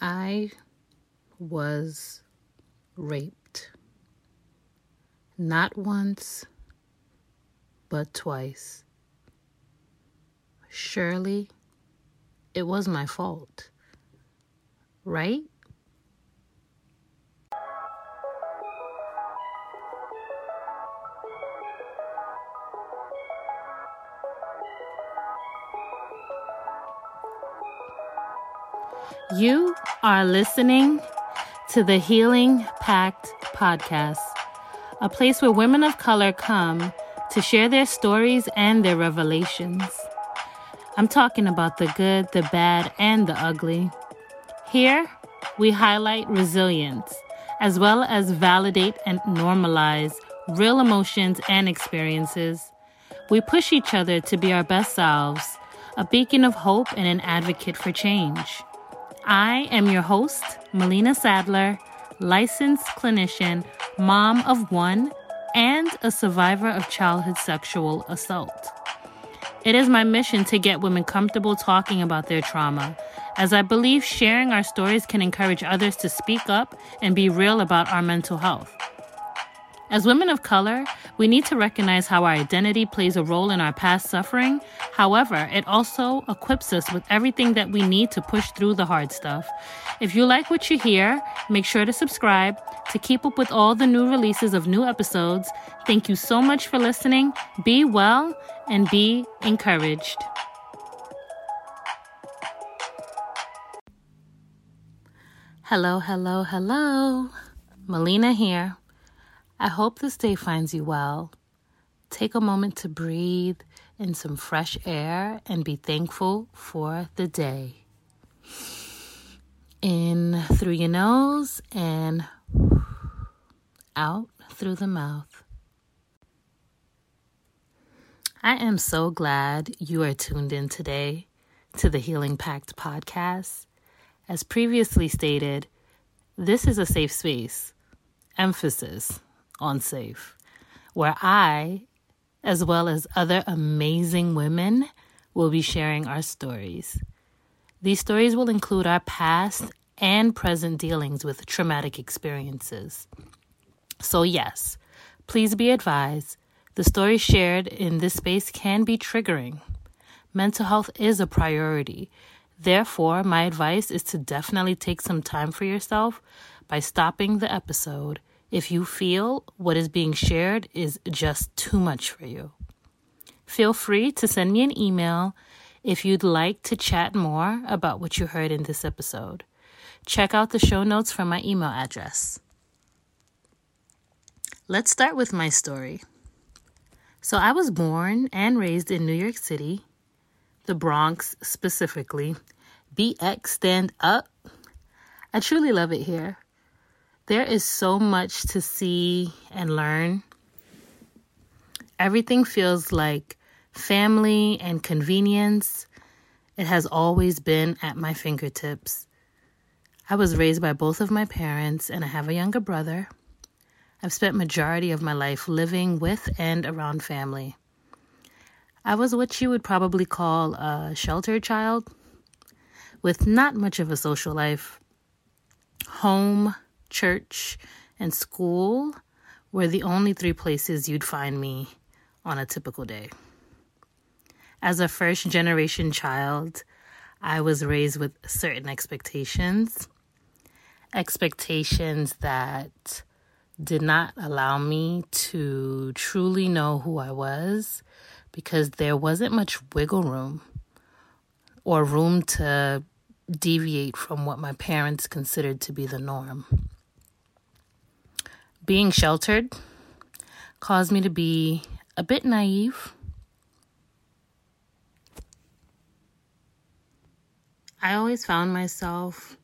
I was raped. Not once, but twice. Surely it was my fault, right? You are listening to the Healing Pact podcast, a place where women of color come to share their stories and their revelations. I'm talking about the good, the bad, and the ugly. Here, we highlight resilience, as well as validate and normalize real emotions and experiences. We push each other to be our best selves, a beacon of hope and an advocate for change. I am your host, Melena Saddler, licensed clinician, mom of one, and a survivor of childhood sexual assault. It is my mission to get women comfortable talking about their trauma, as I believe sharing our stories can encourage others to speak up and be real about our mental health. As women of color, we need to recognize how our identity plays a role in our past suffering. However, it also equips us with everything that we need to push through the hard stuff. If you like what you hear, make sure to subscribe to keep up with all the new releases of new episodes. Thank you so much for listening. Be well and be encouraged. Hello, hello, hello. Melena here. I hope this day finds you well. Take a moment to breathe in some fresh air and be thankful for the day. In through your nose and out through the mouth. I am so glad you are tuned in today to the Healing Pact podcast. As previously stated, this is a safe space. Emphasis on Safe, where I, as well as other amazing women, will be sharing our stories. These stories will include our past and present dealings with traumatic experiences. So, yes, please be advised the stories shared in this space can be triggering. Mental health is a priority. Therefore, my advice is to definitely take some time for yourself by stopping the episode if you feel what is being shared is just too much for you. Feel free to send me an email if you'd like to chat more about what you heard in this episode. Check out the show notes from my email address. Let's start with my story. So, I was born and raised in New York City, the Bronx specifically. BX stand up. I truly love it here. There is so much to see and learn. Everything feels like family and convenience. It has always been at my fingertips. I was raised by both of my parents and I have a younger brother. I've spent majority of my life living with and around family. I was what you would probably call a sheltered child with not much of a social life. Home, church, and school were the only three places you'd find me on a typical day. As a first generation child, I was raised with certain expectations, expectations that did not allow me to truly know who I was because there wasn't much wiggle room or room to deviate from what my parents considered to be the norm being sheltered caused me to be a bit naive. I always found myself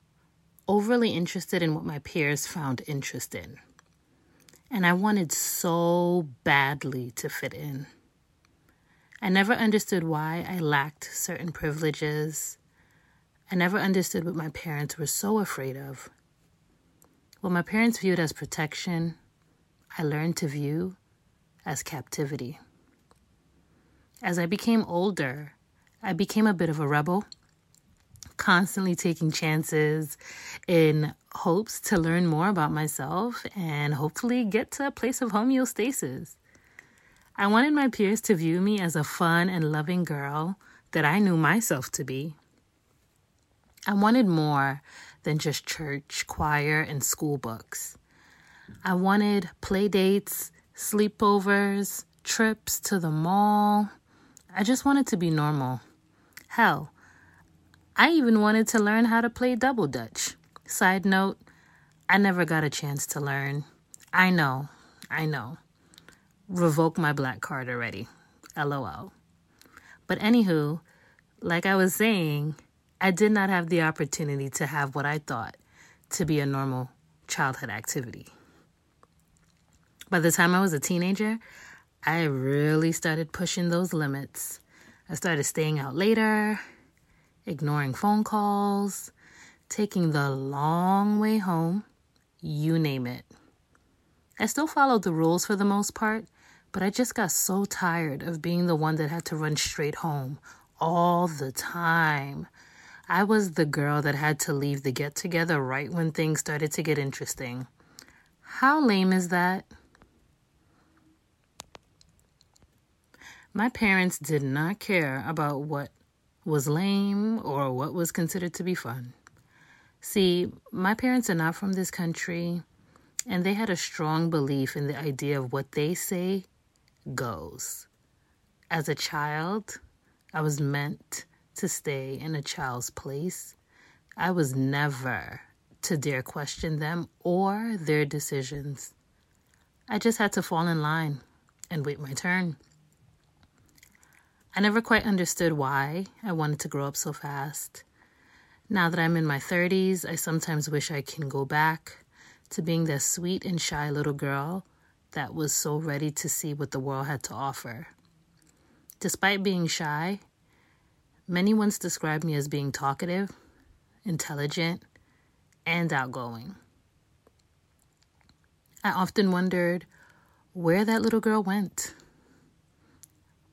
overly interested in what my peers found interest in. And I wanted so badly to fit in. I never understood why I lacked certain privileges. I never understood what my parents were so afraid of. What my parents viewed as protection, I learned to view as captivity. As I became older, I became a bit of a rebel, constantly taking chances in hopes to learn more about myself and hopefully get to a place of homeostasis. I wanted my peers to view me as a fun and loving girl that I knew myself to be. I wanted more than just church, choir, and school books. I wanted play dates, sleepovers, trips to the mall. I just wanted to be normal. Hell, I even wanted to learn how to play double dutch. Side note, I never got a chance to learn. I know, I know. Revoke my black card already. LOL. But anywho, like I was saying, I did not have the opportunity to have what I thought to be a normal childhood activity. By the time I was a teenager, I really started pushing those limits. I started staying out later, ignoring phone calls, taking the long way home, you name it. I still followed the rules for the most part, but I just got so tired of being the one that had to run straight home all the time. I was the girl that had to leave the get together right when things started to get interesting. How lame is that? My parents did not care about what was lame or what was considered to be fun. See, my parents are not from this country, and they had a strong belief in the idea of what they say goes. As a child, I was meant to stay in a child's place. I was never to dare question them or their decisions. I just had to fall in line and wait my turn. I never quite understood why I wanted to grow up so fast. Now that I'm in my 30s, I sometimes wish I can go back to being that sweet and shy little girl that was so ready to see what the world had to offer. Despite being shy, Many once described me as being talkative, intelligent, and outgoing. I often wondered where that little girl went.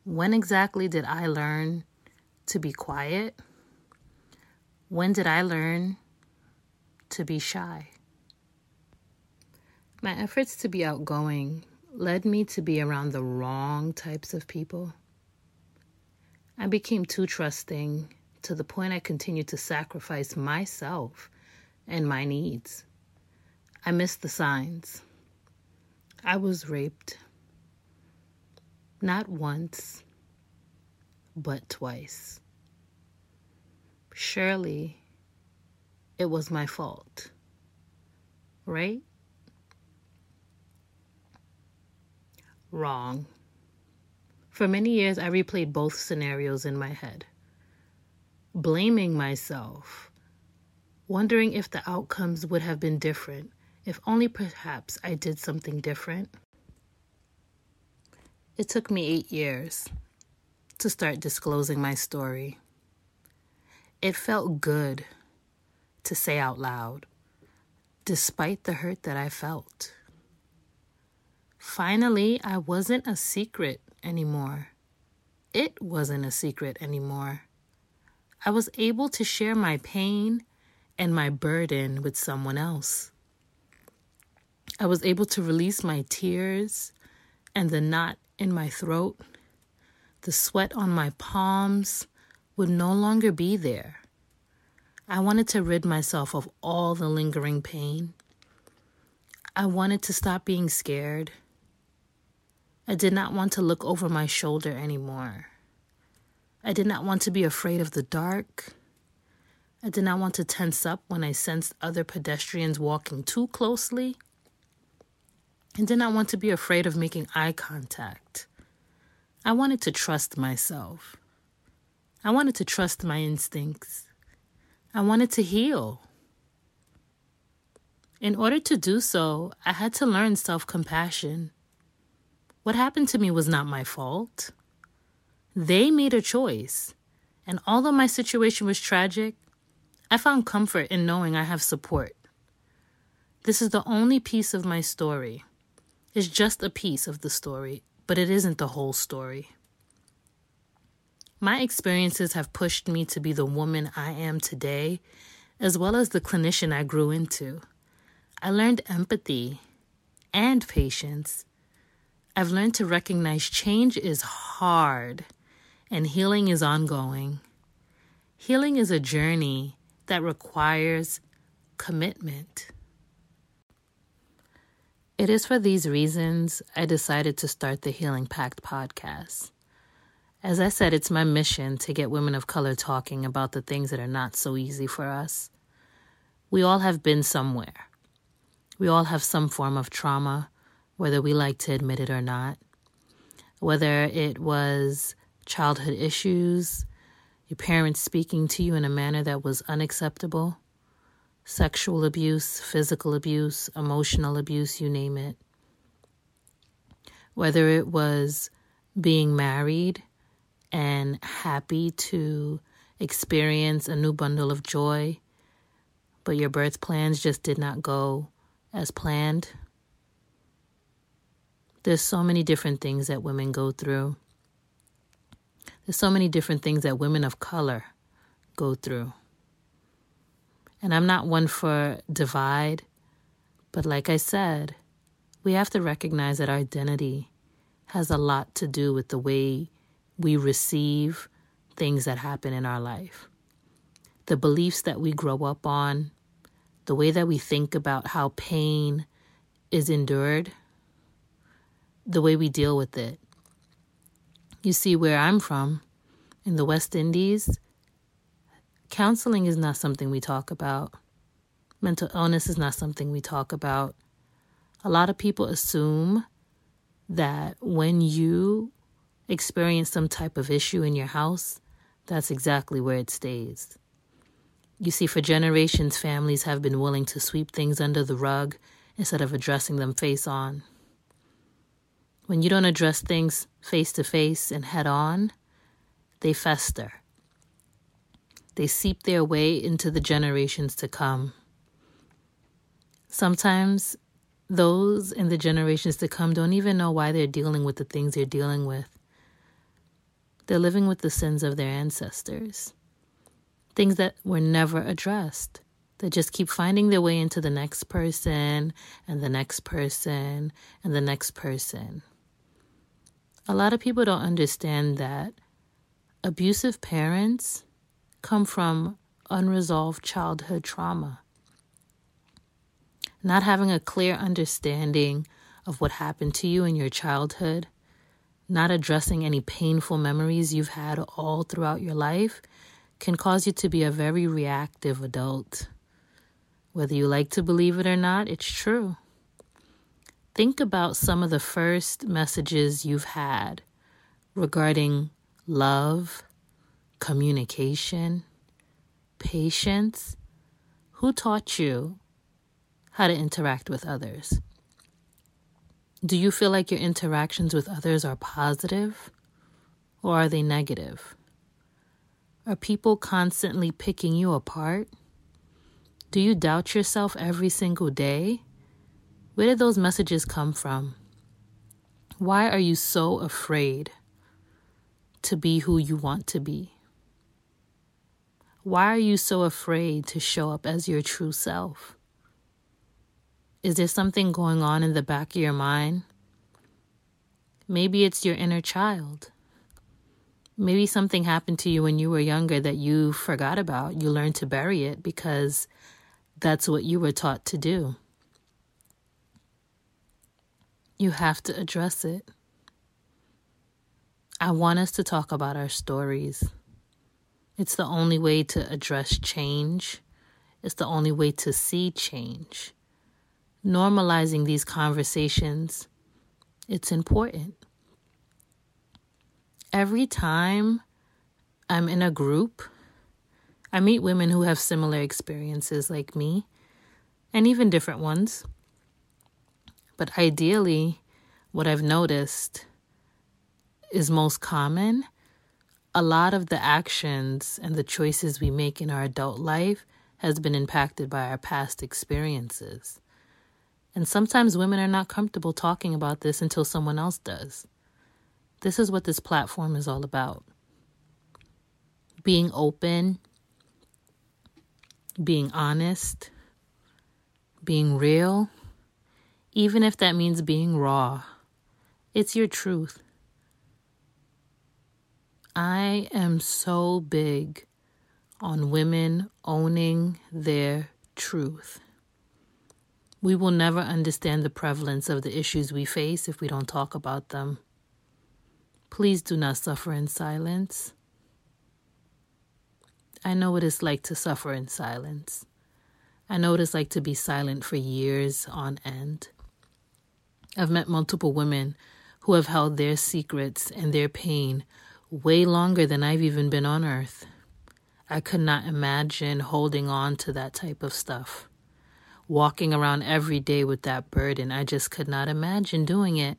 When exactly did I learn to be quiet? When did I learn to be shy? My efforts to be outgoing led me to be around the wrong types of people. I became too trusting to the point I continued to sacrifice myself and my needs. I missed the signs. I was raped. Not once, but twice. Surely it was my fault, right? Wrong. For many years, I replayed both scenarios in my head, blaming myself, wondering if the outcomes would have been different, if only perhaps I did something different. It took me eight years to start disclosing my story. It felt good to say out loud, despite the hurt that I felt. Finally, I wasn't a secret anymore. It wasn't a secret anymore. I was able to share my pain and my burden with someone else. I was able to release my tears and the knot in my throat. The sweat on my palms would no longer be there. I wanted to rid myself of all the lingering pain. I wanted to stop being scared I did not want to look over my shoulder anymore. I did not want to be afraid of the dark. I did not want to tense up when I sensed other pedestrians walking too closely. I did not want to be afraid of making eye contact. I wanted to trust myself. I wanted to trust my instincts. I wanted to heal. In order to do so, I had to learn self compassion. What happened to me was not my fault. They made a choice. And although my situation was tragic, I found comfort in knowing I have support. This is the only piece of my story. It's just a piece of the story, but it isn't the whole story. My experiences have pushed me to be the woman I am today, as well as the clinician I grew into. I learned empathy and patience. I've learned to recognize change is hard and healing is ongoing. Healing is a journey that requires commitment. It is for these reasons I decided to start the Healing Pact podcast. As I said, it's my mission to get women of color talking about the things that are not so easy for us. We all have been somewhere. We all have some form of trauma, whether we like to admit it or not. Whether it was childhood issues, your parents speaking to you in a manner that was unacceptable, sexual abuse, physical abuse, emotional abuse, you name it. Whether it was being married and happy to experience a new bundle of joy, but your birth plans just did not go as planned. There's so many different things that women go through. There's so many different things that women of color go through. And I'm not one for divide, but like I said, we have to recognize that our identity has a lot to do with the way we receive things that happen in our life. The beliefs that we grow up on, the way that we think about how pain is endured, the way we deal with it. You see, where I'm from, in the West Indies, counseling is not something we talk about. Mental illness is not something we talk about. A lot of people assume that when you experience some type of issue in your house, that's exactly where it stays. You see, for generations, families have been willing to sweep things under the rug instead of addressing them face on. When you don't address things face to face and head on, they fester. They seep their way into the generations to come. Sometimes those in the generations to come don't even know why they're dealing with the things they're dealing with. They're living with the sins of their ancestors, things that were never addressed. They just keep finding their way into the next person and the next person and the next person. A lot of people don't understand that abusive parents come from unresolved childhood trauma. Not having a clear understanding of what happened to you in your childhood not addressing any painful memories you've had all throughout your life can cause you to be a very reactive adult. Whether you like to believe it or not, it's true. Think about some of the first messages you've had regarding love, communication, patience. Who taught you how to interact with others? Do you feel like your interactions with others are positive or are they negative? Are people constantly picking you apart? Do you doubt yourself every single day? Where did those messages come from? Why are you so afraid to be who you want to be? Why are you so afraid to show up as your true self? Is there something going on in the back of your mind? Maybe it's your inner child. Maybe something happened to you when you were younger that you forgot about. You learned to bury it because that's what you were taught to do. You have to address it. I want us to talk about our stories. It's the only way to address change. It's the only way to see change normalizing these conversations, it's important. Every time I'm in a group, I meet women who have similar experiences like me, and even different ones. But ideally, what I've noticed is most common. A lot of the actions and the choices we make in our adult life has been impacted by our past experiences. And sometimes women are not comfortable talking about this until someone else does. This is what this platform is all about. being open, being honest, being real, even if that means being raw. It's your truth. I am so big on women owning their truth. We will never understand the prevalence of the issues we face if we don't talk about them. Please do not suffer in silence. I know what it's like to suffer in silence. I know what it's like to be silent for years on end. I've met multiple women who have held their secrets and their pain way longer than I've even been on earth. I could not imagine holding on to that type of stuff. Walking around every day with that burden, I just could not imagine doing it.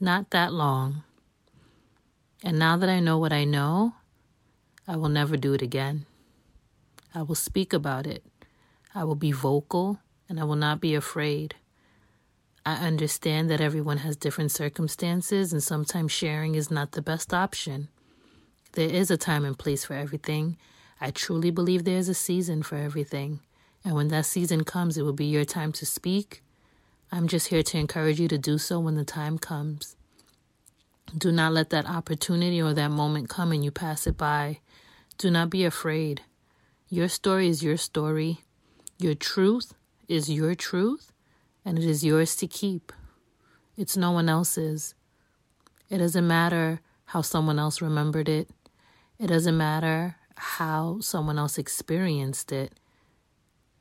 Not that long. And now that I know what I know, I will never do it again. I will speak about it. I will be vocal and I will not be afraid. I understand that everyone has different circumstances and sometimes sharing is not the best option. There is a time and place for everything. I truly believe there is a season for everything. And when that season comes, it will be your time to speak. I'm just here to encourage you to do so when the time comes. Do not let that opportunity or that moment come and you pass it by. Do not be afraid. Your story is your story. Your truth is your truth, and it is yours to keep. It's no one else's. It doesn't matter how someone else remembered it, it doesn't matter how someone else experienced it.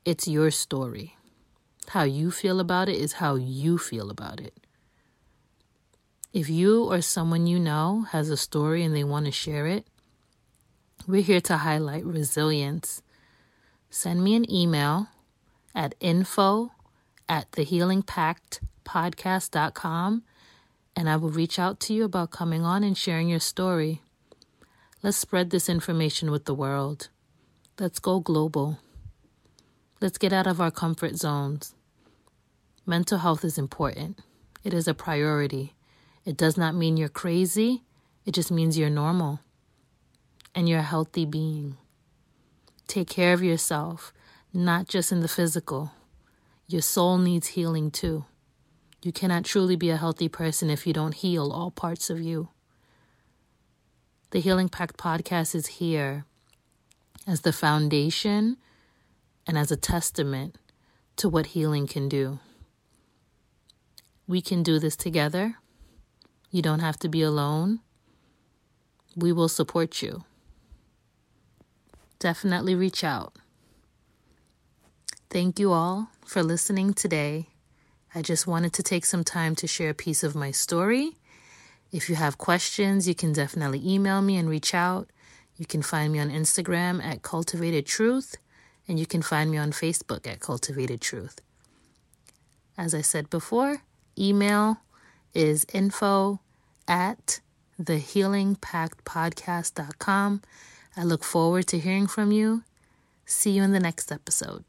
It's your story. How you feel about it is how you feel about it. If you or someone you know has a story and they want to share it, we're here to highlight resilience. Send me an email at info at thehealingpactpodcast.com and I will reach out to you about coming on and sharing your story. Let's spread this information with the world. Let's go global. Let's get out of our comfort zones. Mental health is important. It is a priority. It does not mean you're crazy, it just means you're normal and you're a healthy being. Take care of yourself, not just in the physical. Your soul needs healing too. You cannot truly be a healthy person if you don't heal all parts of you. The Healing Pact podcast is here as the foundation and as a testament to what healing can do. We can do this together. You don't have to be alone. We will support you definitely reach out. Thank you all for listening today. I just wanted to take some time to share a piece of my story. If you have questions, you can definitely email me and reach out. You can find me on Instagram at Cultivated Truth, and you can find me on Facebook at Cultivated Truth. As I said before, email is info at thehealingpactpodcast.com. I look forward to hearing from you. See you in the next episode.